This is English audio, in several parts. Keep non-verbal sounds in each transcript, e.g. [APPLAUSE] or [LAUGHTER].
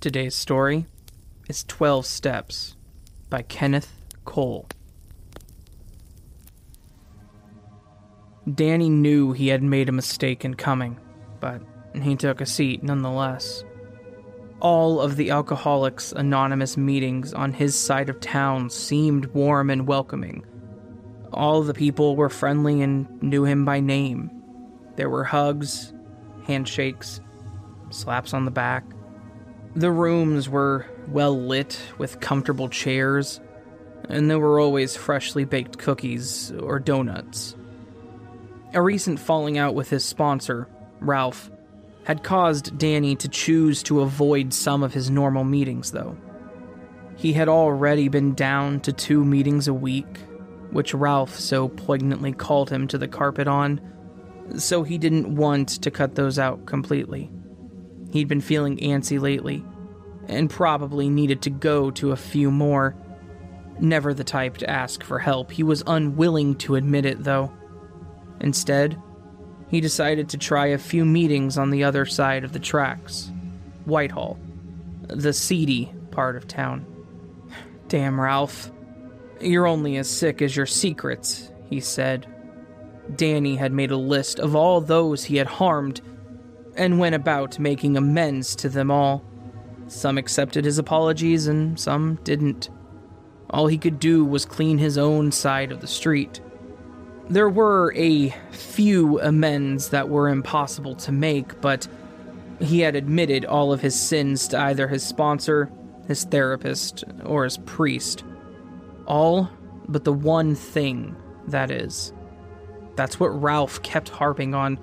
Today's story is 12 Steps by Kenneth Cole. Danny knew he had made a mistake in coming, but he took a seat nonetheless. All of the Alcoholics Anonymous meetings on his side of town seemed warm and welcoming. All the people were friendly and knew him by name. There were hugs, handshakes, slaps on the back. The rooms were well lit with comfortable chairs, and there were always freshly baked cookies or donuts. A recent falling out with his sponsor, Ralph, had caused Danny to choose to avoid some of his normal meetings, though. He had already been down to two meetings a week, which Ralph so poignantly called him to the carpet on, so he didn't want to cut those out completely. He'd been feeling antsy lately, and probably needed to go to a few more. Never the type to ask for help, he was unwilling to admit it, though. Instead, he decided to try a few meetings on the other side of the tracks Whitehall, the seedy part of town. [SIGHS] Damn, Ralph. You're only as sick as your secrets, he said. Danny had made a list of all those he had harmed and went about making amends to them all. Some accepted his apologies and some didn't. All he could do was clean his own side of the street. There were a few amends that were impossible to make, but he had admitted all of his sins to either his sponsor, his therapist, or his priest. All but the one thing, that is. That's what Ralph kept harping on.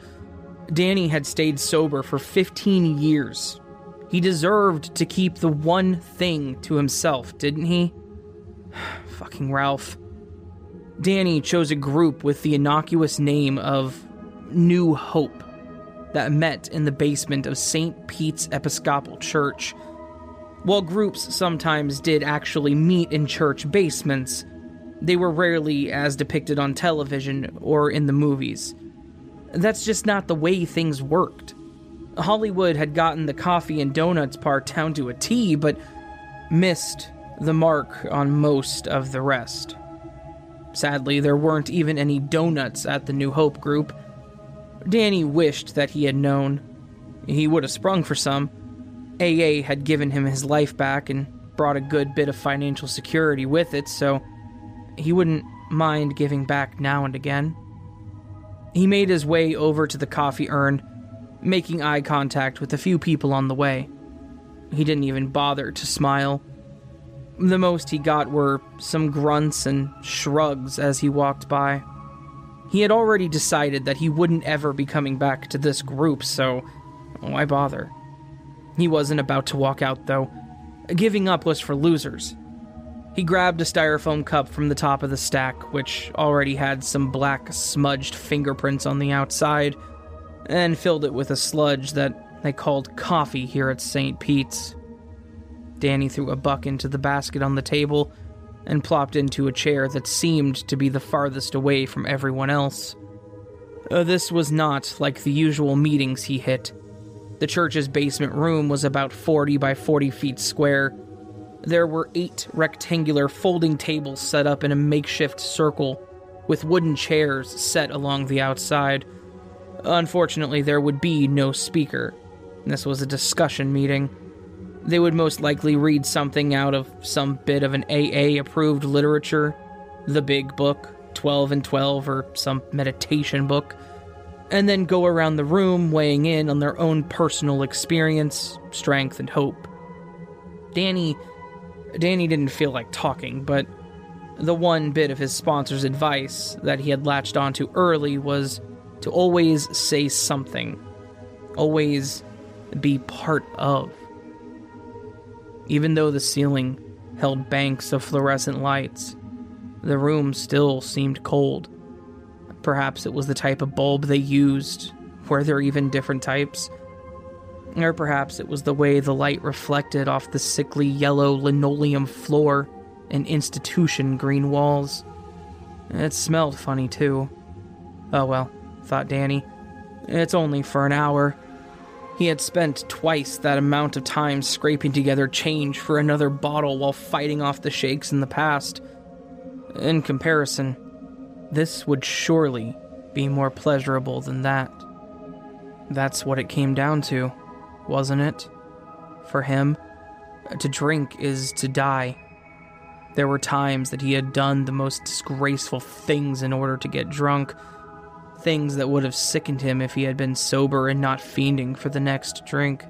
Danny had stayed sober for 15 years. He deserved to keep the one thing to himself, didn't he? [SIGHS] Fucking Ralph. Danny chose a group with the innocuous name of New Hope that met in the basement of St. Pete's Episcopal Church. While groups sometimes did actually meet in church basements, they were rarely as depicted on television or in the movies. That's just not the way things worked. Hollywood had gotten the coffee and donuts part down to a T, but missed the mark on most of the rest. Sadly, there weren't even any donuts at the New Hope group. Danny wished that he had known. He would have sprung for some. AA had given him his life back and brought a good bit of financial security with it, so he wouldn't mind giving back now and again. He made his way over to the coffee urn, making eye contact with a few people on the way. He didn't even bother to smile. The most he got were some grunts and shrugs as he walked by. He had already decided that he wouldn't ever be coming back to this group, so why bother? He wasn't about to walk out, though. Giving up was for losers. He grabbed a styrofoam cup from the top of the stack, which already had some black, smudged fingerprints on the outside, and filled it with a sludge that they called coffee here at St. Pete's. Danny threw a buck into the basket on the table and plopped into a chair that seemed to be the farthest away from everyone else. Uh, this was not like the usual meetings he hit. The church's basement room was about 40 by 40 feet square. There were eight rectangular folding tables set up in a makeshift circle, with wooden chairs set along the outside. Unfortunately, there would be no speaker. This was a discussion meeting. They would most likely read something out of some bit of an AA approved literature, the big book, 12 and 12, or some meditation book, and then go around the room weighing in on their own personal experience, strength, and hope. Danny. Danny didn't feel like talking, but the one bit of his sponsor's advice that he had latched onto early was to always say something, always be part of. Even though the ceiling held banks of fluorescent lights, the room still seemed cold. Perhaps it was the type of bulb they used. Were there even different types? Or perhaps it was the way the light reflected off the sickly yellow linoleum floor and institution green walls. It smelled funny, too. Oh well, thought Danny. It's only for an hour. He had spent twice that amount of time scraping together change for another bottle while fighting off the shakes in the past. In comparison, this would surely be more pleasurable than that. That's what it came down to, wasn't it? For him, to drink is to die. There were times that he had done the most disgraceful things in order to get drunk, things that would have sickened him if he had been sober and not fiending for the next drink.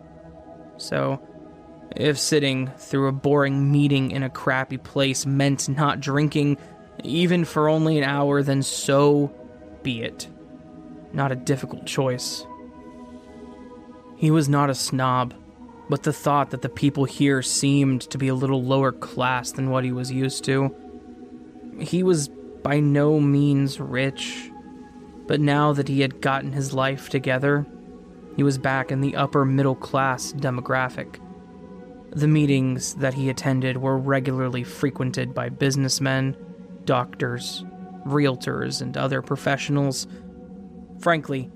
So, if sitting through a boring meeting in a crappy place meant not drinking, even for only an hour, then so be it. Not a difficult choice. He was not a snob, but the thought that the people here seemed to be a little lower class than what he was used to. He was by no means rich, but now that he had gotten his life together, he was back in the upper middle class demographic. The meetings that he attended were regularly frequented by businessmen, doctors, realtors, and other professionals. Frankly,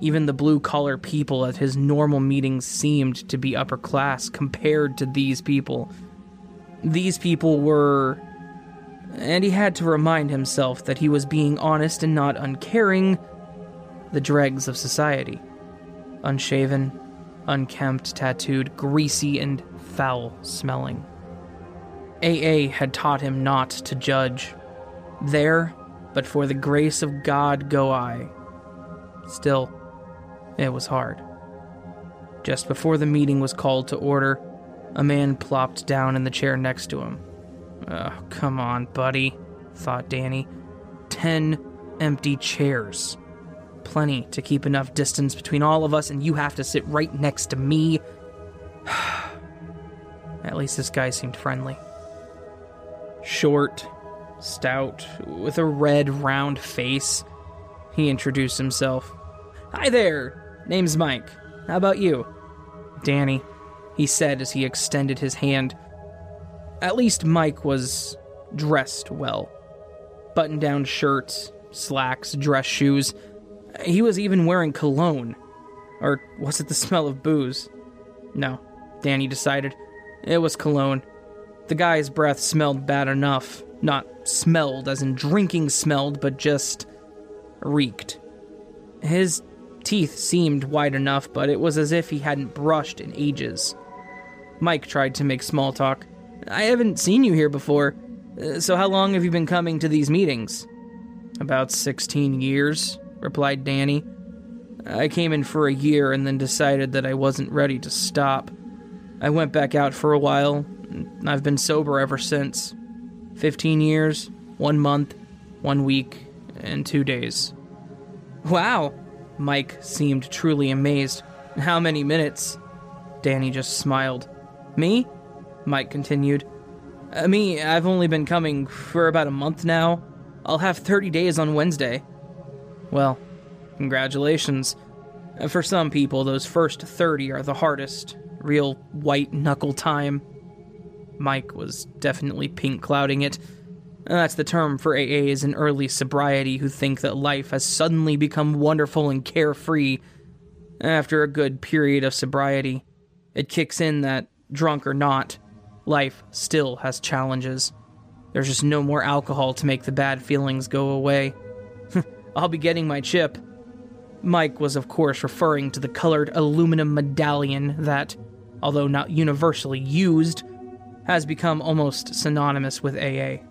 even the blue collar people at his normal meetings seemed to be upper class compared to these people. These people were. And he had to remind himself that he was being honest and not uncaring the dregs of society. Unshaven, unkempt, tattooed, greasy, and foul smelling. AA had taught him not to judge. There, but for the grace of God go I. Still, it was hard. Just before the meeting was called to order, a man plopped down in the chair next to him. Oh, come on, buddy, thought Danny. Ten empty chairs. Plenty to keep enough distance between all of us, and you have to sit right next to me. [SIGHS] At least this guy seemed friendly. Short, stout, with a red, round face, he introduced himself. Hi there, Name's Mike. How about you? Danny, he said as he extended his hand. At least Mike was dressed well. Button down shirts, slacks, dress shoes. He was even wearing cologne. Or was it the smell of booze? No, Danny decided. It was cologne. The guy's breath smelled bad enough. Not smelled as in drinking smelled, but just reeked. His teeth seemed white enough, but it was as if he hadn't brushed in ages. Mike tried to make small talk. I haven't seen you here before. Uh, so, how long have you been coming to these meetings? About 16 years, replied Danny. I came in for a year and then decided that I wasn't ready to stop. I went back out for a while, and I've been sober ever since. 15 years, one month, one week, and two days. Wow, Mike seemed truly amazed. How many minutes? Danny just smiled. Me? Mike continued. Uh, me, I've only been coming for about a month now. I'll have 30 days on Wednesday. Well, congratulations. Uh, for some people, those first 30 are the hardest. Real white knuckle time. Mike was definitely pink clouding it. That's the term for AAs in early sobriety who think that life has suddenly become wonderful and carefree after a good period of sobriety. It kicks in that, drunk or not, life still has challenges. There's just no more alcohol to make the bad feelings go away. [LAUGHS] I'll be getting my chip. Mike was, of course, referring to the colored aluminum medallion that, although not universally used, has become almost synonymous with AA.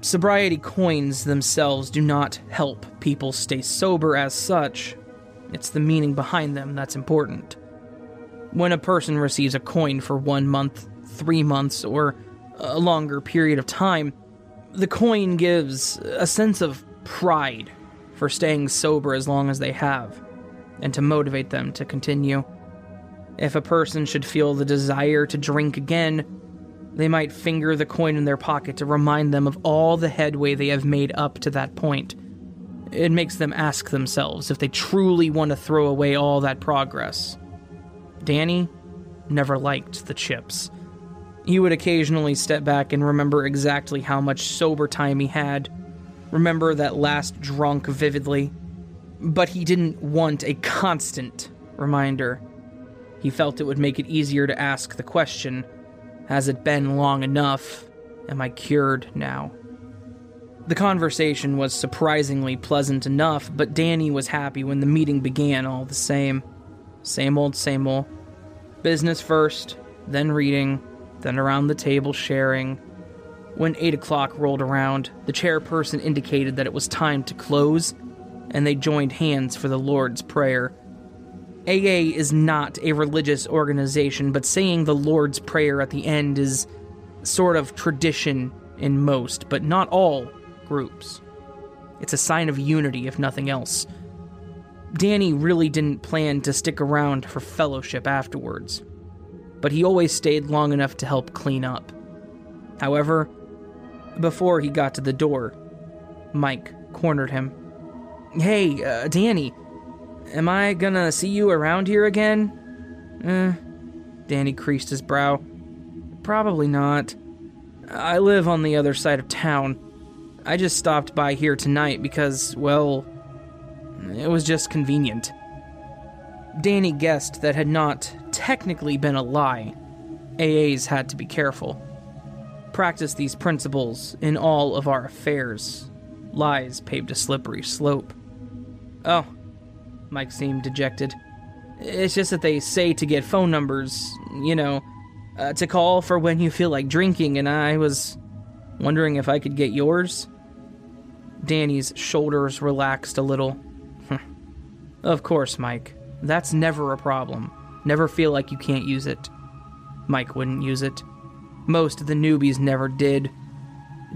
Sobriety coins themselves do not help people stay sober as such. It's the meaning behind them that's important. When a person receives a coin for one month, three months, or a longer period of time, the coin gives a sense of pride for staying sober as long as they have, and to motivate them to continue. If a person should feel the desire to drink again, they might finger the coin in their pocket to remind them of all the headway they have made up to that point. It makes them ask themselves if they truly want to throw away all that progress. Danny never liked the chips. He would occasionally step back and remember exactly how much sober time he had, remember that last drunk vividly, but he didn't want a constant reminder. He felt it would make it easier to ask the question Has it been long enough? Am I cured now? The conversation was surprisingly pleasant enough, but Danny was happy when the meeting began all the same. Same old, same old. Business first, then reading, then around the table sharing. When 8 o'clock rolled around, the chairperson indicated that it was time to close, and they joined hands for the Lord's Prayer. AA is not a religious organization, but saying the Lord's Prayer at the end is sort of tradition in most, but not all, groups. It's a sign of unity, if nothing else. Danny really didn't plan to stick around for fellowship afterwards, but he always stayed long enough to help clean up. However, before he got to the door, Mike cornered him. Hey, uh, Danny, am I gonna see you around here again? Eh. Danny creased his brow. Probably not. I live on the other side of town. I just stopped by here tonight because, well, it was just convenient. Danny guessed that had not technically been a lie. AAs had to be careful. Practice these principles in all of our affairs. Lies paved a slippery slope. Oh, Mike seemed dejected. It's just that they say to get phone numbers, you know, uh, to call for when you feel like drinking, and I was wondering if I could get yours. Danny's shoulders relaxed a little. [LAUGHS] of course, Mike. That's never a problem. Never feel like you can't use it. Mike wouldn't use it. Most of the newbies never did.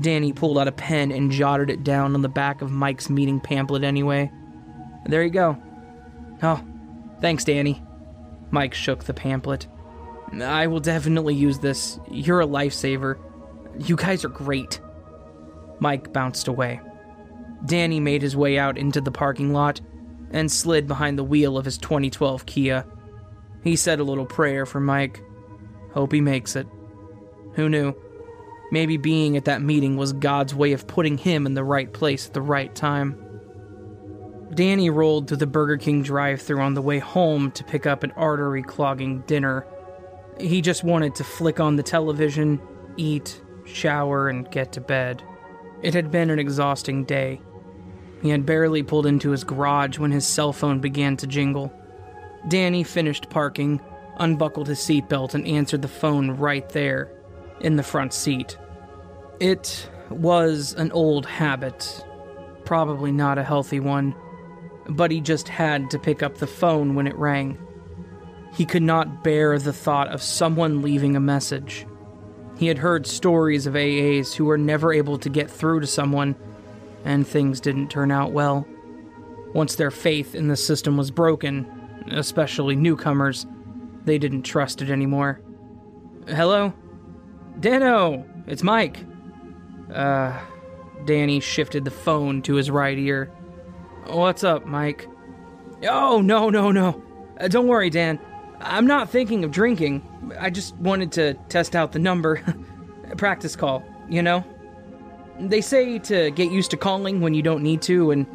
Danny pulled out a pen and jotted it down on the back of Mike's meeting pamphlet anyway. There you go. Oh, thanks, Danny. Mike shook the pamphlet. I will definitely use this. You're a lifesaver. You guys are great. Mike bounced away. Danny made his way out into the parking lot and slid behind the wheel of his 2012 Kia. He said a little prayer for Mike. Hope he makes it. Who knew? Maybe being at that meeting was God's way of putting him in the right place at the right time. Danny rolled to the Burger King drive through on the way home to pick up an artery clogging dinner. He just wanted to flick on the television, eat, shower, and get to bed. It had been an exhausting day. He had barely pulled into his garage when his cell phone began to jingle. Danny finished parking, unbuckled his seatbelt, and answered the phone right there, in the front seat. It was an old habit, probably not a healthy one, but he just had to pick up the phone when it rang. He could not bear the thought of someone leaving a message. He had heard stories of AAs who were never able to get through to someone, and things didn't turn out well. Once their faith in the system was broken, especially newcomers, they didn't trust it anymore. Hello? Dano! It's Mike! Uh, Danny shifted the phone to his right ear. What's up, Mike? Oh, no, no, no. Uh, don't worry, Dan. I'm not thinking of drinking. I just wanted to test out the number. [LAUGHS] Practice call, you know? They say to get used to calling when you don't need to, and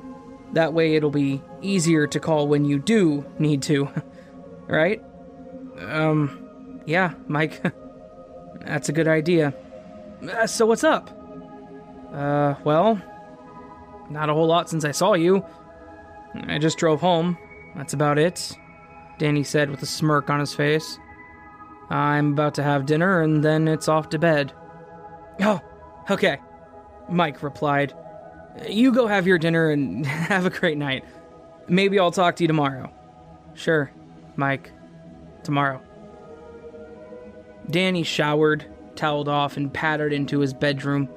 that way it'll be easier to call when you do need to. [LAUGHS] right? Um, yeah, Mike. [LAUGHS] That's a good idea. Uh, so what's up? Uh, well, not a whole lot since I saw you. I just drove home. That's about it. Danny said with a smirk on his face. I'm about to have dinner and then it's off to bed. Oh, okay, Mike replied. You go have your dinner and [LAUGHS] have a great night. Maybe I'll talk to you tomorrow. Sure, Mike. Tomorrow. Danny showered, toweled off, and pattered into his bedroom.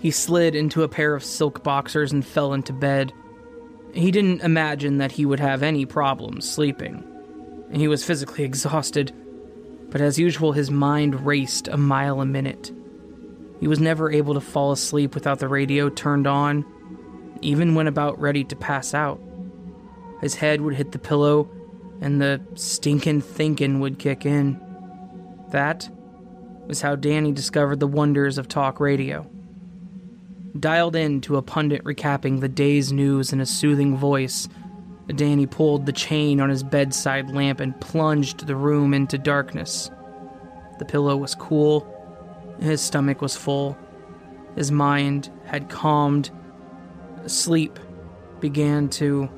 He slid into a pair of silk boxers and fell into bed. He didn't imagine that he would have any problems sleeping. He was physically [LAUGHS] exhausted, but as usual, his mind raced a mile a minute. He was never able to fall asleep without the radio turned on, even when about ready to pass out. His head would hit the pillow, and the stinkin' thinkin' would kick in. That was how Danny discovered the wonders of talk radio dialed in to a pundit recapping the day's news in a soothing voice. Danny pulled the chain on his bedside lamp and plunged the room into darkness. The pillow was cool, his stomach was full, his mind had calmed. Sleep began to.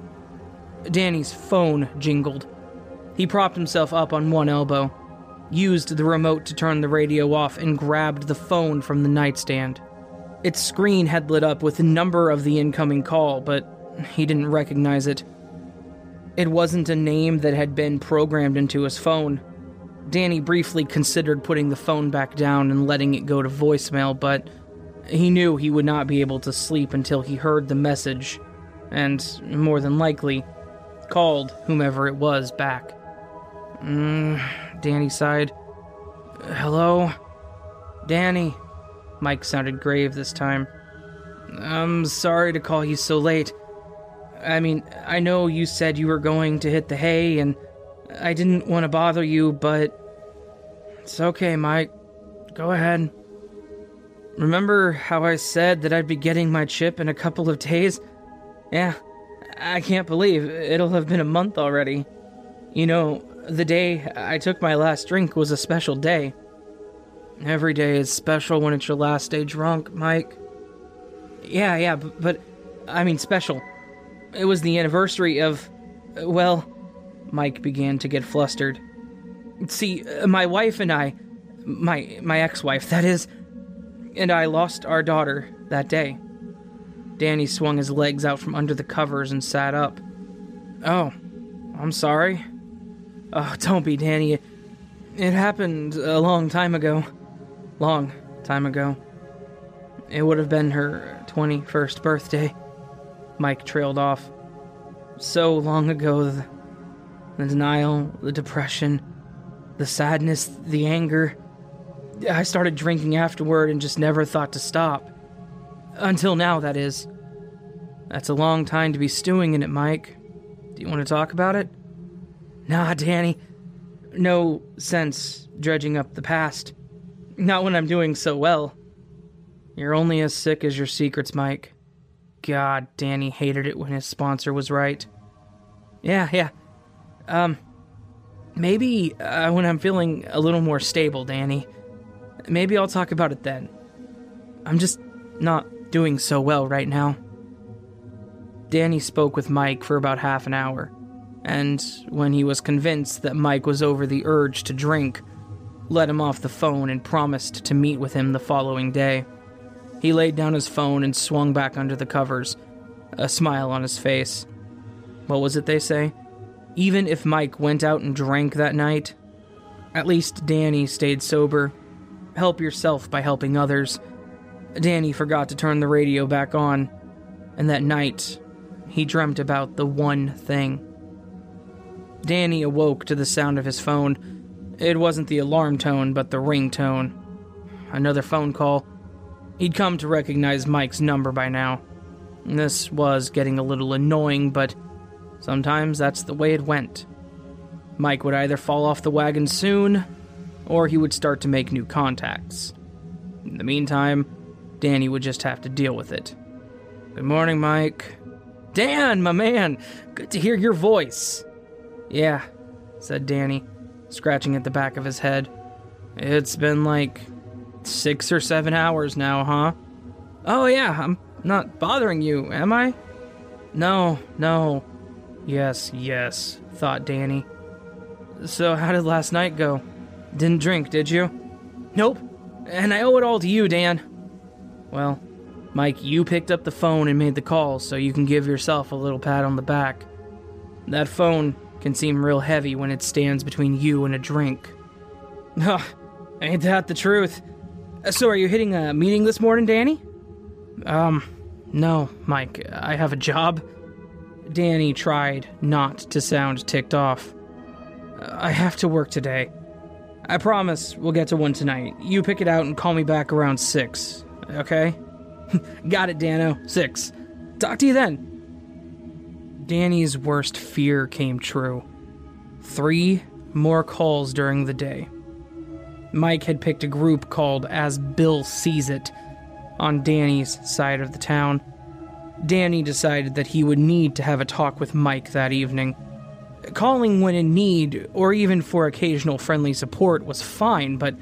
Danny's phone jingled. He propped himself up on one elbow, used the remote to turn the radio off, and grabbed the phone from the nightstand. Its screen had lit up with the number of the incoming call, but he didn't recognize it. It wasn't a name that had been programmed into his phone. Danny briefly considered putting the phone back down and letting it go to voicemail, but he knew he would not be able to sleep until he heard the message, and, more than likely, called whomever it was back. Mm, Danny sighed. Hello? Danny. Mike sounded grave this time. I'm sorry to call you so late. I mean, I know you said you were going to hit the hay, and I didn't want to bother you, but. It's okay, Mike. Go ahead. Remember how I said that I'd be getting my chip in a couple of days? Yeah, I can't believe it'll have been a month already. You know, the day I took my last drink was a special day. Every day is special when it's your last day drunk, Mike. Yeah, yeah, but, but I mean special. It was the anniversary of. Well, Mike began to get flustered. See, my wife and I, my my ex-wife, that is, and I lost our daughter that day. Danny swung his legs out from under the covers and sat up. Oh, I'm sorry. Oh, don't be, Danny. It, happened a long time ago. Long time ago. It would have been her 21st birthday. Mike trailed off. So long ago, the, the denial, the depression, the sadness, the anger. I started drinking afterward and just never thought to stop. Until now, that is. That's a long time to be stewing in it, Mike. Do you want to talk about it? Nah, Danny. No sense dredging up the past. Not when I'm doing so well. You're only as sick as your secrets, Mike. God, Danny hated it when his sponsor was right. Yeah, yeah. Um, maybe uh, when I'm feeling a little more stable, Danny. Maybe I'll talk about it then. I'm just not doing so well right now. Danny spoke with Mike for about half an hour, and when he was convinced that Mike was over the urge to drink, let him off the phone and promised to meet with him the following day. He laid down his phone and swung back under the covers, a smile on his face. What was it they say? Even if Mike went out and drank that night, at least Danny stayed sober. Help yourself by helping others. Danny forgot to turn the radio back on, and that night, he dreamt about the one thing. Danny awoke to the sound of his phone. It wasn't the alarm tone, but the ringtone. Another phone call. He'd come to recognize Mike's number by now. This was getting a little annoying, but sometimes that's the way it went. Mike would either fall off the wagon soon, or he would start to make new contacts. In the meantime, Danny would just have to deal with it. Good morning, Mike. Dan, my man, good to hear your voice. Yeah, said Danny, scratching at the back of his head. It's been like six or seven hours now, huh? Oh, yeah, I'm not bothering you, am I? No, no. Yes, yes, thought Danny. So, how did last night go? Didn't drink, did you? Nope. And I owe it all to you, Dan. Well, Mike, you picked up the phone and made the call, so you can give yourself a little pat on the back. That phone can seem real heavy when it stands between you and a drink. [LAUGHS] Huh, ain't that the truth? Uh, so, are you hitting a meeting this morning, Danny? Um, no, Mike. I have a job. Danny tried not to sound ticked off. I have to work today. I promise we'll get to one tonight. You pick it out and call me back around 6, okay? [LAUGHS] Got it, Dano. 6. Talk to you then. Danny's worst fear came true. Three more calls during the day. Mike had picked a group called As Bill Sees It on Danny's side of the town. Danny decided that he would need to have a talk with Mike that evening. Calling when in need, or even for occasional friendly support, was fine, but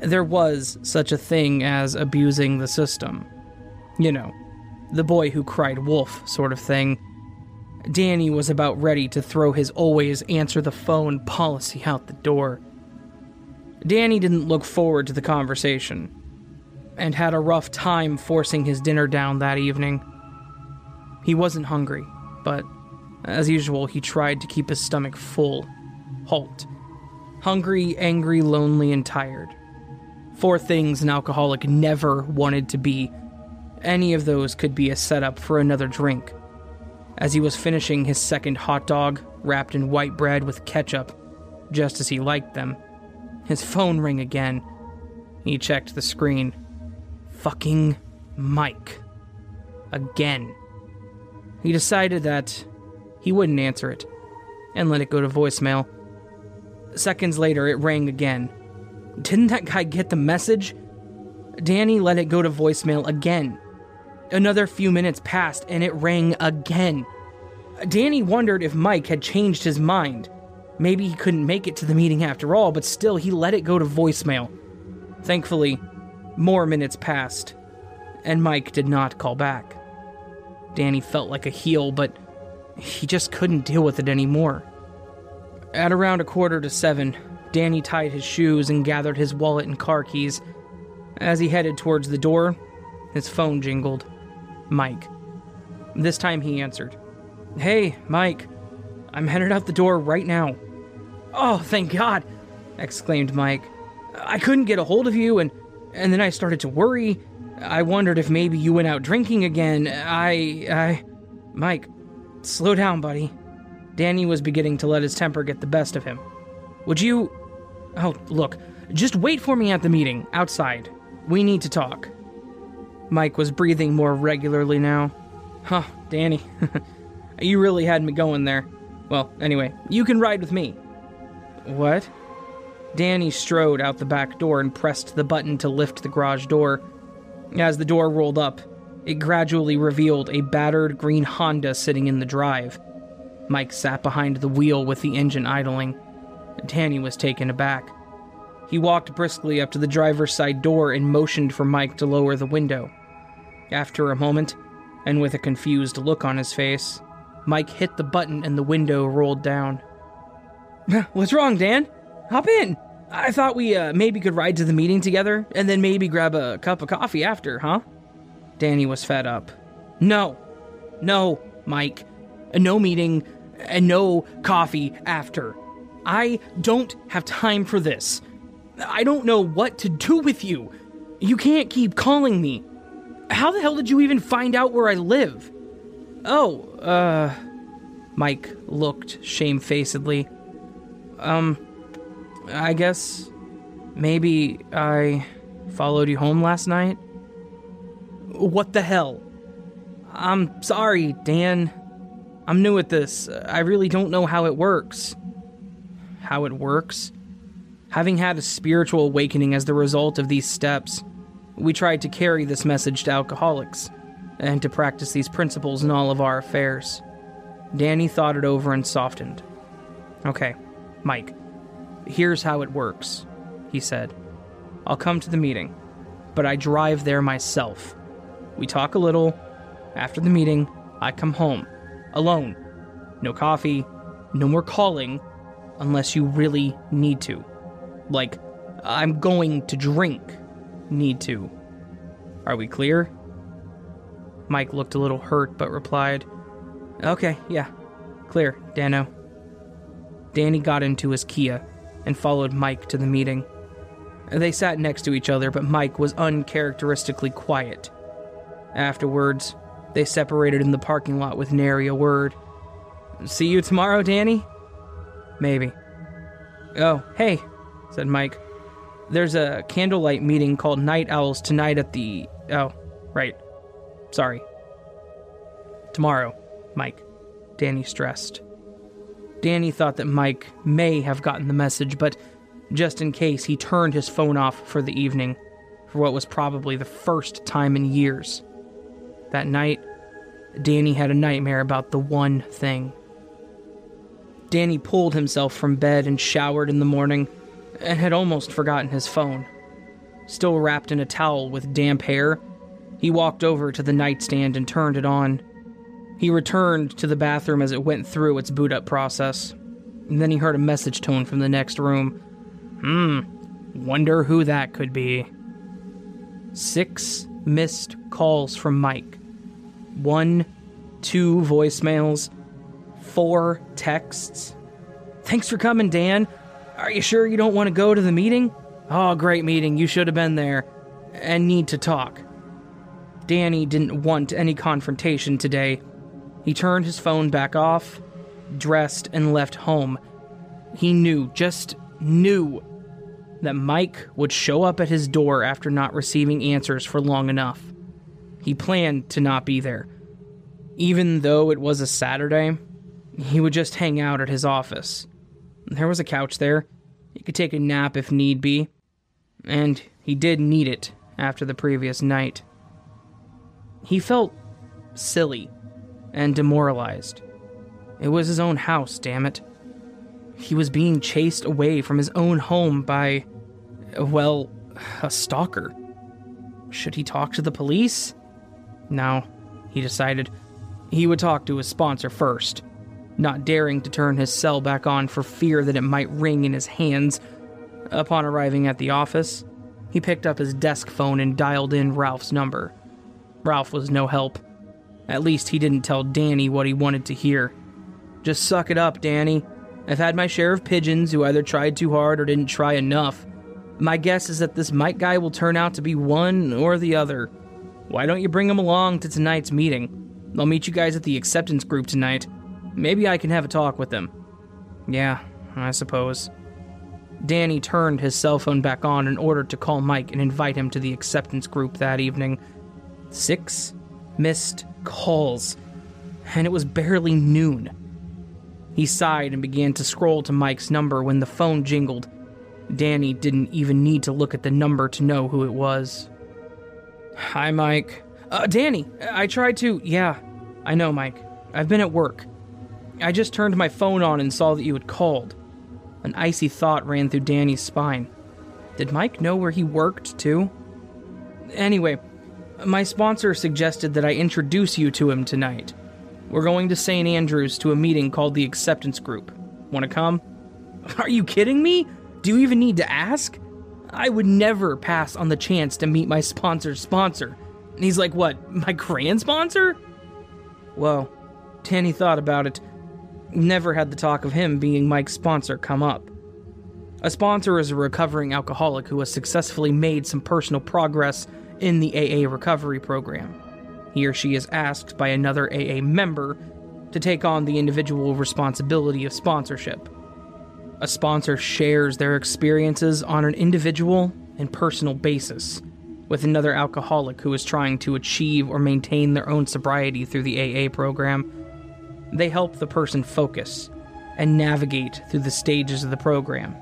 there was such a thing as abusing the system. You know, the boy who cried wolf sort of thing. Danny was about ready to throw his always answer the phone policy out the door. Danny didn't look forward to the conversation and had a rough time forcing his dinner down that evening. He wasn't hungry, but as usual, he tried to keep his stomach full. Halt. Hungry, angry, lonely, and tired. Four things an alcoholic never wanted to be. Any of those could be a setup for another drink. As he was finishing his second hot dog, wrapped in white bread with ketchup, just as he liked them, his phone rang again. He checked the screen. Fucking Mike. Again. He decided that he wouldn't answer it and let it go to voicemail. Seconds later, it rang again. Didn't that guy get the message? Danny let it go to voicemail again. Another few minutes passed and it rang again. Danny wondered if Mike had changed his mind. Maybe he couldn't make it to the meeting after all, but still, he let it go to voicemail. Thankfully, more minutes passed, and Mike did not call back. Danny felt like a heel, but he just couldn't deal with it anymore. At around a quarter to seven, Danny tied his shoes and gathered his wallet and car keys. As he headed towards the door, his phone jingled. Mike. This time he answered. Hey, Mike. I'm headed out the door right now. Oh, thank God! exclaimed Mike. I couldn't get a hold of you, and, and then I started to worry. I wondered if maybe you went out drinking again. I. I. Mike, slow down, buddy. Danny was beginning to let his temper get the best of him. Would you. Oh, look, just wait for me at the meeting, outside. We need to talk. Mike was breathing more regularly now. Huh, Danny. [LAUGHS] you really had me going there. Well, anyway, you can ride with me. What? Danny strode out the back door and pressed the button to lift the garage door. As the door rolled up, it gradually revealed a battered green Honda sitting in the drive. Mike sat behind the wheel with the engine idling. Danny was taken aback. He walked briskly up to the driver's side door and motioned for Mike to lower the window. After a moment, and with a confused look on his face, Mike hit the button and the window rolled down. [LAUGHS] What's wrong, Dan? Hop in. I thought we uh, maybe could ride to the meeting together and then maybe grab a cup of coffee after, huh? Danny was fed up. No. No, Mike. No meeting and no coffee after. I don't have time for this. I don't know what to do with you. You can't keep calling me. How the hell did you even find out where I live? Oh, uh. Mike looked shamefacedly. Um, I guess maybe I followed you home last night? What the hell? I'm sorry, Dan. I'm new at this. I really don't know how it works. How it works? Having had a spiritual awakening as the result of these steps, we tried to carry this message to alcoholics and to practice these principles in all of our affairs. Danny thought it over and softened. Okay, Mike, here's how it works, he said. I'll come to the meeting, but I drive there myself. We talk a little. After the meeting, I come home. Alone. No coffee, no more calling, unless you really need to. Like, I'm going to drink. Need to. Are we clear? Mike looked a little hurt but replied, Okay, yeah. Clear, Dano. Danny got into his Kia and followed Mike to the meeting. They sat next to each other, but Mike was uncharacteristically quiet. Afterwards, they separated in the parking lot with nary a word. See you tomorrow, Danny? Maybe. Oh, hey, said Mike. There's a candlelight meeting called Night Owls tonight at the. Oh, right. Sorry. Tomorrow, Mike. Danny stressed. Danny thought that Mike may have gotten the message, but just in case, he turned his phone off for the evening, for what was probably the first time in years. That night, Danny had a nightmare about the one thing. Danny pulled himself from bed and showered in the morning and had almost forgotten his phone. Still wrapped in a towel with damp hair, he walked over to the nightstand and turned it on. He returned to the bathroom as it went through its boot up process. And then he heard a message tone from the next room. Hmm, wonder who that could be. Six missed calls from Mike. One, two voicemails, four texts. Thanks for coming, Dan. Are you sure you don't want to go to the meeting? Oh, great meeting. You should have been there. And need to talk. Danny didn't want any confrontation today. He turned his phone back off, dressed, and left home. He knew, just knew, that Mike would show up at his door after not receiving answers for long enough. He planned to not be there. Even though it was a Saturday, he would just hang out at his office. There was a couch there. He could take a nap if need be. And he did need it after the previous night. He felt silly and demoralized. It was his own house, damn it. He was being chased away from his own home by, well, a stalker. Should he talk to the police? No, he decided. He would talk to his sponsor first, not daring to turn his cell back on for fear that it might ring in his hands. Upon arriving at the office, he picked up his desk phone and dialed in Ralph's number. Ralph was no help. At least he didn't tell Danny what he wanted to hear. Just suck it up, Danny. I've had my share of pigeons who either tried too hard or didn't try enough. My guess is that this Mike guy will turn out to be one or the other. Why don't you bring him along to tonight's meeting? I'll meet you guys at the acceptance group tonight. Maybe I can have a talk with them. Yeah, I suppose. Danny turned his cell phone back on in order to call Mike and invite him to the acceptance group that evening. Six missed calls, and it was barely noon. He sighed and began to scroll to Mike's number when the phone jingled. Danny didn't even need to look at the number to know who it was. Hi, Mike. Uh, Danny, I tried to. Yeah, I know, Mike. I've been at work. I just turned my phone on and saw that you had called. An icy thought ran through Danny's spine. Did Mike know where he worked, too? Anyway, my sponsor suggested that I introduce you to him tonight. We're going to St. Andrews to a meeting called the Acceptance Group. Want to come? [LAUGHS] Are you kidding me? Do you even need to ask? I would never pass on the chance to meet my sponsor's sponsor. He's like, What, my grand sponsor? Well, Danny thought about it. Never had the talk of him being Mike's sponsor come up. A sponsor is a recovering alcoholic who has successfully made some personal progress in the AA recovery program. He or she is asked by another AA member to take on the individual responsibility of sponsorship. A sponsor shares their experiences on an individual and personal basis with another alcoholic who is trying to achieve or maintain their own sobriety through the AA program. They help the person focus and navigate through the stages of the program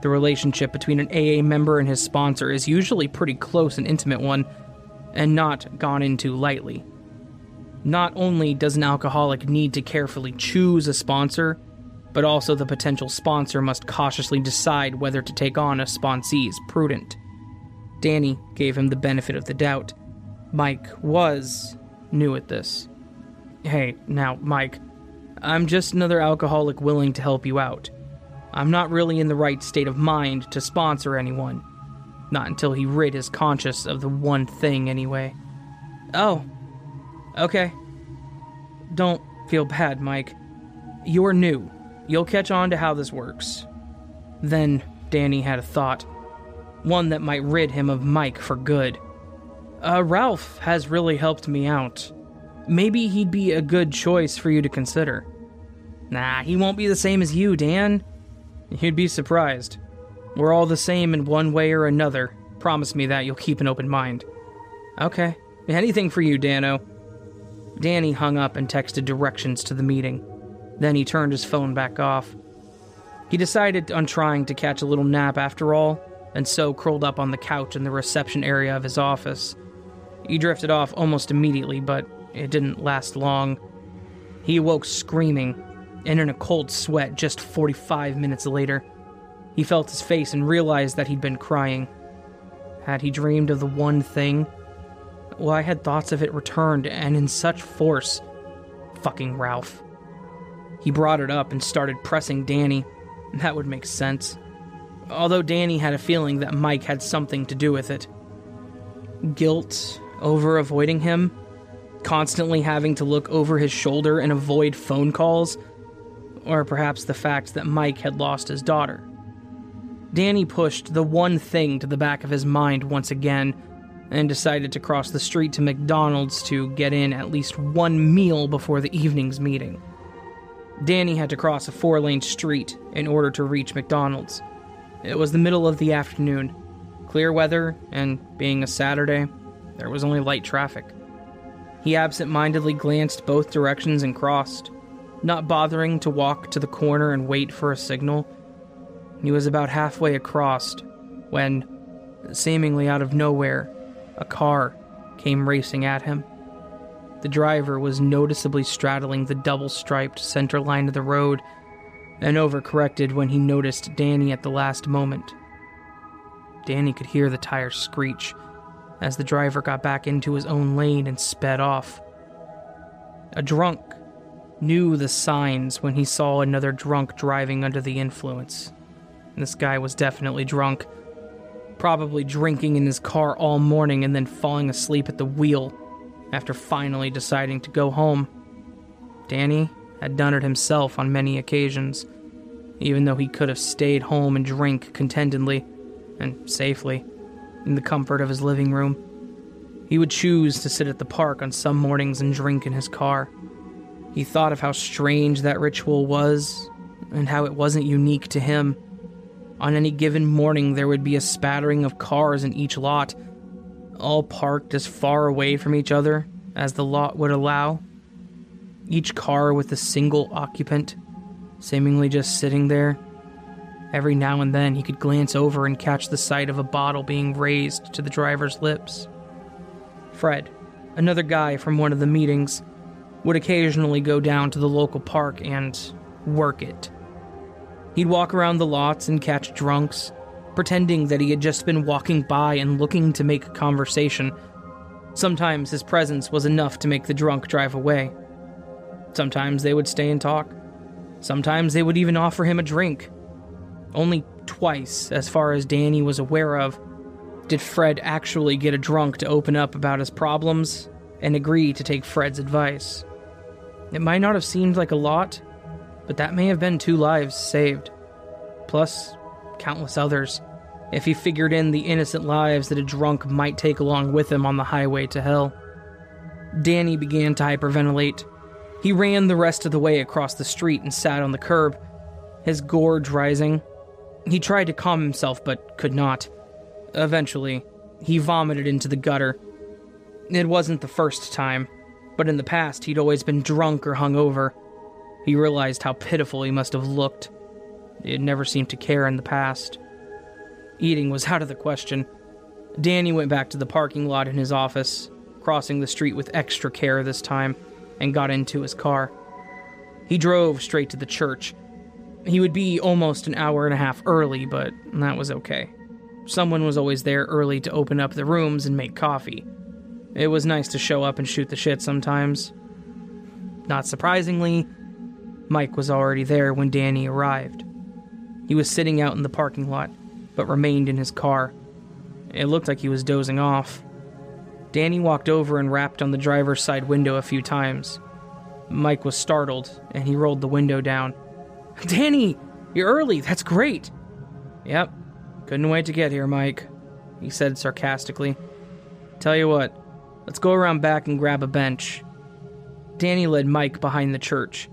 the relationship between an AA member and his sponsor is usually pretty close and intimate one, and not gone into lightly. Not only does an alcoholic need to carefully choose a sponsor, but also the potential sponsor must cautiously decide whether to take on a sponsee's prudent. Danny gave him the benefit of the doubt. Mike was new at this. Hey, now, Mike, I'm just another alcoholic willing to help you out. I'm not really in the right state of mind to sponsor anyone. Not until he rid his conscience of the one thing, anyway. Oh. Okay. Don't feel bad, Mike. You're new. You'll catch on to how this works. Then Danny had a thought. One that might rid him of Mike for good. Uh, Ralph has really helped me out. Maybe he'd be a good choice for you to consider. Nah, he won't be the same as you, Dan. You'd be surprised. We're all the same in one way or another. Promise me that you'll keep an open mind. Okay. Anything for you, Dano. Danny hung up and texted directions to the meeting. Then he turned his phone back off. He decided on trying to catch a little nap after all, and so curled up on the couch in the reception area of his office. He drifted off almost immediately, but it didn't last long. He awoke screaming and in a cold sweat just 45 minutes later. He felt his face and realized that he'd been crying. Had he dreamed of the one thing? Why had thoughts of it returned and in such force? Fucking Ralph. He brought it up and started pressing Danny. That would make sense. Although Danny had a feeling that Mike had something to do with it. Guilt over avoiding him? Constantly having to look over his shoulder and avoid phone calls? Or perhaps the fact that Mike had lost his daughter? Danny pushed the one thing to the back of his mind once again and decided to cross the street to McDonald's to get in at least one meal before the evening's meeting. Danny had to cross a four lane street in order to reach McDonald's. It was the middle of the afternoon, clear weather, and being a Saturday, there was only light traffic. He absent mindedly glanced both directions and crossed, not bothering to walk to the corner and wait for a signal. He was about halfway across when, seemingly out of nowhere, a car came racing at him. The driver was noticeably straddling the double striped center line of the road and overcorrected when he noticed Danny at the last moment. Danny could hear the tires screech as the driver got back into his own lane and sped off. A drunk knew the signs when he saw another drunk driving under the influence. This guy was definitely drunk, probably drinking in his car all morning and then falling asleep at the wheel after finally deciding to go home. Danny had done it himself on many occasions, even though he could have stayed home and drank contentedly and safely in the comfort of his living room. He would choose to sit at the park on some mornings and drink in his car. He thought of how strange that ritual was and how it wasn't unique to him. On any given morning, there would be a spattering of cars in each lot all parked as far away from each other as the lot would allow. Each car with a single occupant, seemingly just sitting there. Every now and then he could glance over and catch the sight of a bottle being raised to the driver's lips. Fred, another guy from one of the meetings, would occasionally go down to the local park and work it. He'd walk around the lots and catch drunks, pretending that he had just been walking by and looking to make conversation. Sometimes his presence was enough to make the drunk drive away. Sometimes they would stay and talk. Sometimes they would even offer him a drink. Only twice, as far as Danny was aware of, did Fred actually get a drunk to open up about his problems and agree to take Fred's advice. It might not have seemed like a lot, but that may have been two lives saved. Plus, countless others, if he figured in the innocent lives that a drunk might take along with him on the highway to hell. Danny began to hyperventilate. He ran the rest of the way across the street and sat on the curb, his gorge rising. He tried to calm himself but could not. Eventually, he vomited into the gutter. It wasn't the first time, but in the past he'd always been drunk or hungover. He realized how pitiful he must have looked. He had never seemed to care in the past. Eating was out of the question. Danny went back to the parking lot in his office, crossing the street with extra care this time, and got into his car. He drove straight to the church. He would be almost an hour and a half early, but that was okay. Someone was always there early to open up the rooms and make coffee. It was nice to show up and shoot the shit sometimes. Not surprisingly, Mike was already there when Danny arrived. He was sitting out in the parking lot, but remained in his car. It looked like he was dozing off. Danny walked over and rapped on the driver's side window a few times. Mike was startled, and he rolled the window down. Danny, you're early. That's great. Yep. Couldn't wait to get here, Mike, he said sarcastically. Tell you what, let's go around back and grab a bench. Danny led Mike behind the church.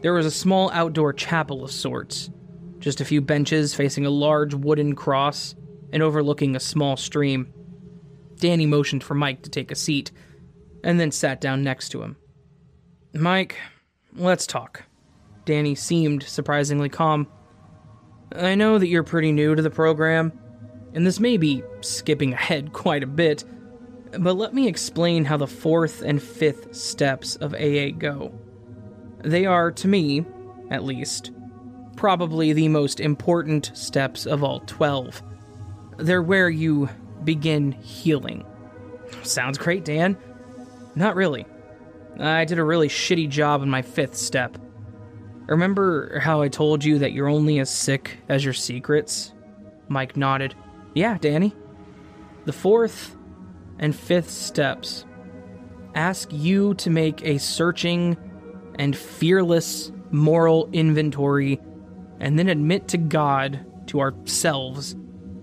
There was a small outdoor chapel of sorts, just a few benches facing a large wooden cross and overlooking a small stream. Danny motioned for Mike to take a seat and then sat down next to him. Mike, let's talk. Danny seemed surprisingly calm. I know that you're pretty new to the program, and this may be skipping ahead [LAUGHS] quite a bit, But let me explain how the fourth and fifth steps of AA go. They are, to me, at least, probably the most important steps of all 12. They're where you begin healing. Sounds great, Dan. Not really. I did a really shitty job in my fifth step. Remember how I told you that you're only as sick as your secrets? Mike nodded. Yeah, Danny. The fourth and fifth steps ask you to make a searching and fearless moral inventory and then admit to God, to ourselves,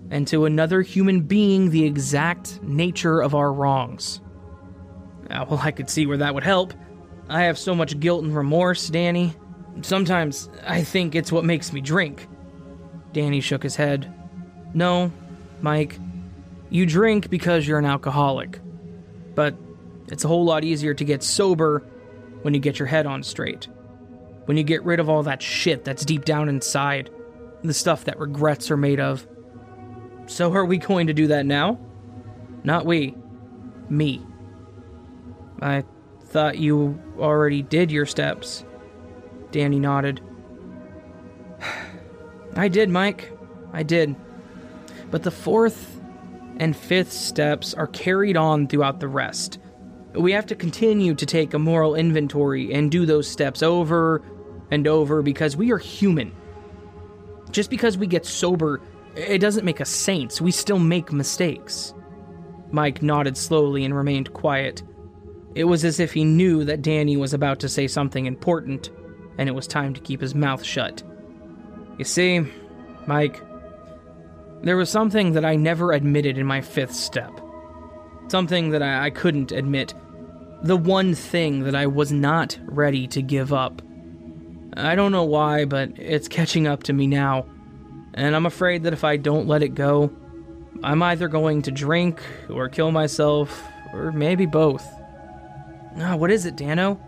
and to another human being the exact nature of our wrongs. Uh, well, I could see where that would help. I have so much guilt and remorse, Danny. Sometimes I think it's what makes me drink. Danny shook his head. No, Mike. You drink because you're an alcoholic. But it's a whole lot easier to get sober when you get your head on straight. When you get rid of all that shit that's deep down inside, the stuff that regrets are made of. So, are we going to do that now? Not we. Me. I thought you already did your steps. Danny nodded. I did, Mike. I did. But the fourth and fifth steps are carried on throughout the rest. We have to continue to take a moral inventory and do those steps over and over because we are human. Just because we get sober, it doesn't make us saints. We still make mistakes. Mike nodded slowly and remained quiet. It was as if he knew that Danny was about to say something important, and it was time to keep his mouth shut. You see, Mike, there was something that I never admitted in my fifth step. Something that I, I couldn't admit. The one thing that I was not ready to give up. I don't know why, but it's catching up to me now. And I'm afraid that if I don't let it go, I'm either going to drink or kill myself, or maybe both. Ah, what is it, Dano?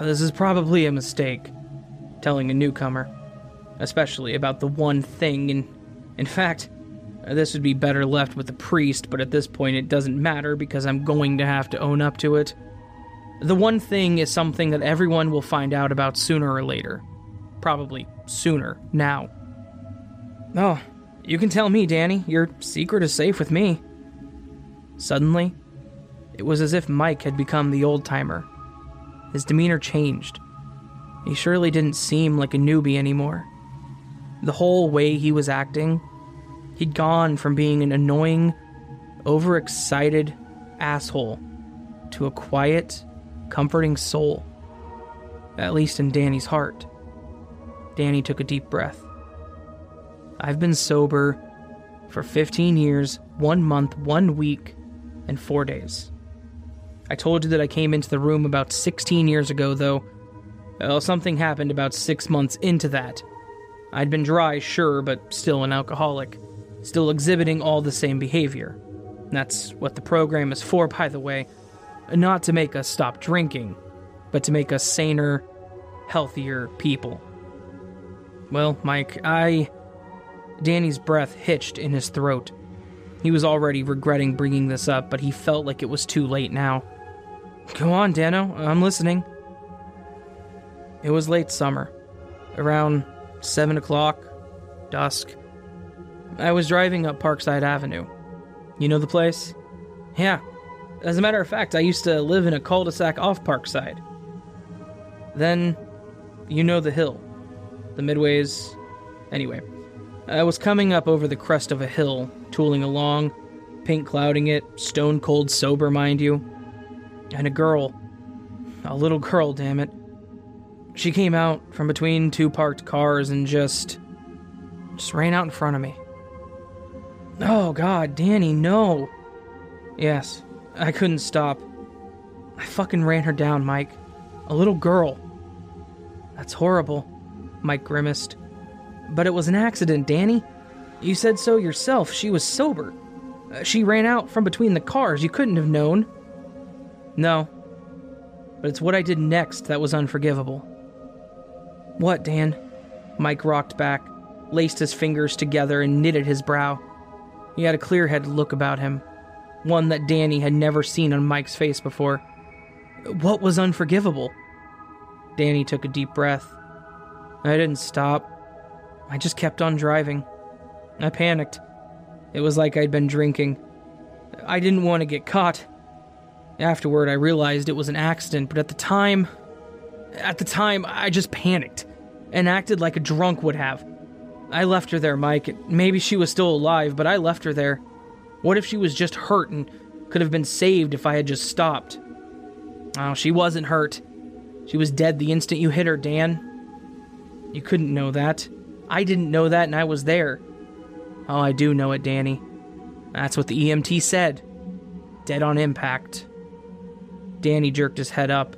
This is probably a mistake, telling a newcomer, especially about the one thing. In, in fact, this would be better left with the priest, but at this point it doesn't matter because I'm going to have to own up to it. The one thing is something that everyone will find out about sooner or later. Probably sooner, now. Oh, you can tell me, Danny. Your secret is safe with me. Suddenly, it was as if Mike had become the old timer. His demeanor changed. He surely didn't seem like a newbie anymore. The whole way he was acting, he'd gone from being an annoying, overexcited asshole to a quiet, comforting soul. At least in Danny's heart. Danny took a deep breath. I've been sober for 15 years, one month, one week, and four days. I told you that I came into the room about 16 years ago, though. Well, something happened about six months into that. I'd been dry, sure, but still an alcoholic. Still exhibiting all the same behavior. That's what the program is for, by the way. Not to make us stop drinking, but to make us saner, healthier people. Well, Mike, I. Danny's breath hitched in his throat. He was already regretting bringing this up, but he felt like it was too late now. Go on, Dano. I'm listening. It was late summer, around 7 o'clock, dusk. I was driving up Parkside Avenue. You know the place? Yeah. As a matter of fact, I used to live in a cul de sac off Parkside. Then, you know the hill. The Midways. Anyway, I was coming up over the crest of a hill, tooling along, paint clouding it, stone cold sober, mind you and a girl. A little girl, damn it. She came out from between two parked cars and just. just ran out in front of me. Oh, God, Danny, no. Yes, I couldn't stop. I fucking ran her down, Mike. A little girl. That's horrible, Mike grimaced. But it was an accident, Danny. You said so yourself. She was sober. Uh, she ran out from between the cars. You couldn't have known. No. But it's what I did next that was unforgivable. What, Dan? Mike rocked back, laced his fingers together, and knitted his brow. He had a clear headed look about him. one that Danny had never seen on Mike's face before. What was unforgivable? Danny took a deep breath. I didn't stop. I just kept on driving. I panicked. It was like I'd been drinking. I didn't want to get caught. Afterward, I realized it was an accident, but at the time. At the time, I just panicked and acted like a drunk would have. I left her there, Mike. Maybe she was still alive, but I left her there. What if she was just hurt and could have been saved if I had just stopped? Oh, she wasn't hurt. She was dead the instant you hit her, Dan. You couldn't know that. I didn't know that, and I was there. Oh, I do know it, Danny. That's what the EMT said. Dead on impact. Danny jerked his head up.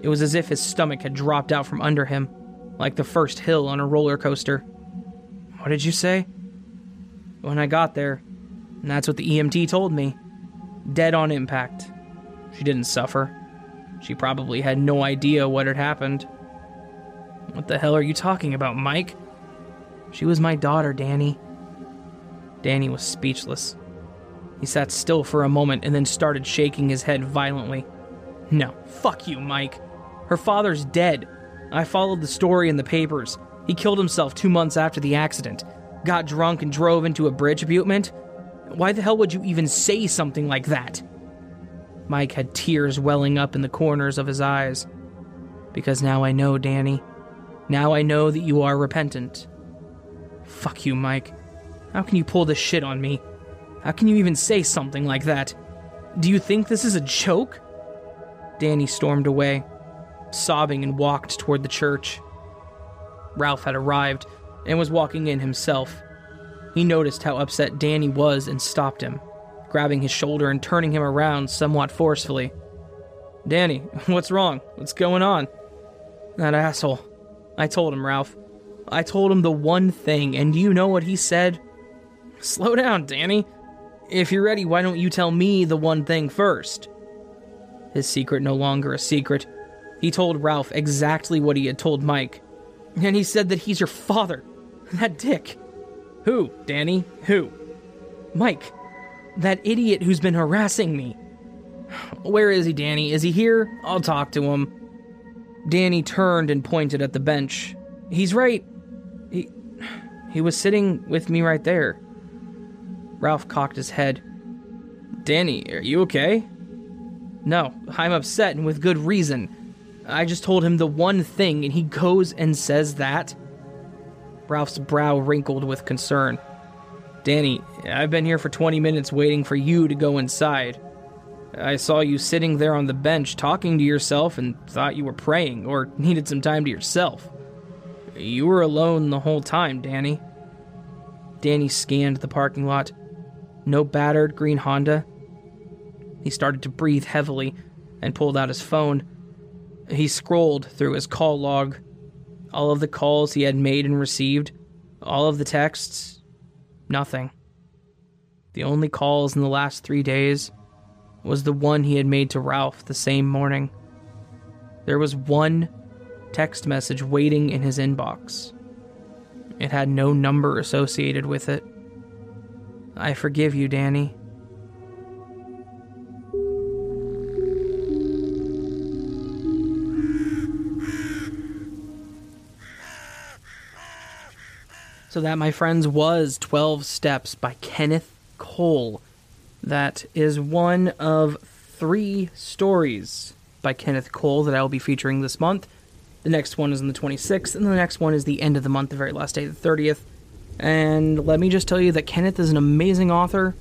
It was as if his stomach had dropped out from under him, like the first hill on a roller coaster. What did you say? When I got there, and that's what the EMT told me. Dead on impact. She didn't suffer. She probably had no idea what had happened. What the hell are you talking about, Mike? She was my daughter, Danny. Danny was speechless. He sat still for a moment and then started shaking his head violently. No, fuck you, Mike. Her father's dead. I followed the story in the papers. He killed himself two months after the accident, got drunk and drove into a bridge abutment. Why the hell would you even say something like that? Mike had tears welling up in the corners of his eyes. Because now I know, Danny. Now I know that you are repentant. Fuck you, Mike. How can you pull this shit on me? How can you even say something like that? Do you think this is a joke? Danny stormed away, sobbing, and walked toward the church. Ralph had arrived and was walking in himself. He noticed how upset Danny was and stopped him, grabbing his shoulder and turning him around somewhat forcefully. Danny, [LAUGHS] what's wrong? What's going on? That asshole. I told him, Ralph. I told him the one thing, and you know what he said? Slow down, Danny. If you're ready, why don't you tell me the one thing first? His secret no longer a secret. He told Ralph exactly what he had told Mike. And he said that he's your father. That dick. Who, Danny? Who? Mike. That idiot who's been harassing me. Where is he, Danny? Is he here? I'll talk to him. Danny turned and pointed at the bench. He's right. He he was sitting with me right there. Ralph cocked his head. Danny, are you okay? No, I'm upset and with good reason. I just told him the one thing and he goes and says that. Ralph's brow wrinkled with concern. Danny, I've been here for 20 minutes waiting for you to go inside. I saw you sitting there on the bench talking to yourself and thought you were praying or needed some time to yourself. You were alone the whole time, Danny. Danny scanned the parking lot. No battered green Honda. He started to breathe heavily and pulled out his phone. He scrolled through his call log. All of the calls he had made and received, all of the texts, nothing. The only calls in the last three days was the one he had made to Ralph the same morning. There was one text message waiting in his inbox. It had no number associated with it. I forgive you, Danny. So, that, my friends, was 12 Steps by Kenneth Cole. That is one of three stories by Kenneth Cole that I will be featuring this month. The next one is on the 26th, and the next one is the end of the month, the very last day, the 30th. And let me just tell you that Kenneth is an amazing author,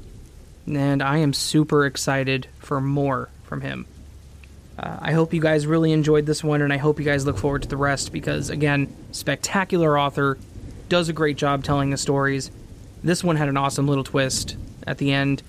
and I am super excited for more from him. Uh, I hope you guys really enjoyed this one, and I hope you guys look forward to the rest because, again, spectacular author, does a great job telling the stories. This one had an awesome little twist at the end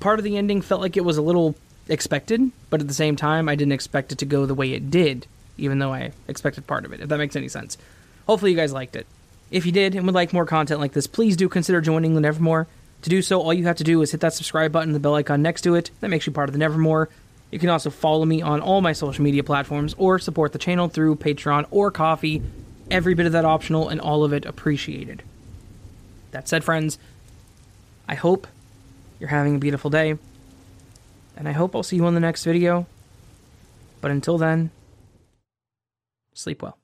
part of the ending felt like it was a little expected, but at the same time, I didn't expect it to go the way it did, even though I expected part of it, if that makes any sense. Hopefully, you guys liked it. If you did and would like more content like this, please do consider joining the Nevermore. To do so, all you have to do is hit that subscribe button the bell icon next to it. That makes you part of the Nevermore. You can also follow me on all my social media platforms or support the channel through Patreon or Ko-fi. Every bit of that optional and all of it appreciated. That said, friends, I hope you're having a beautiful day. and I hope I'll see you on the next video. But until then, sleep well.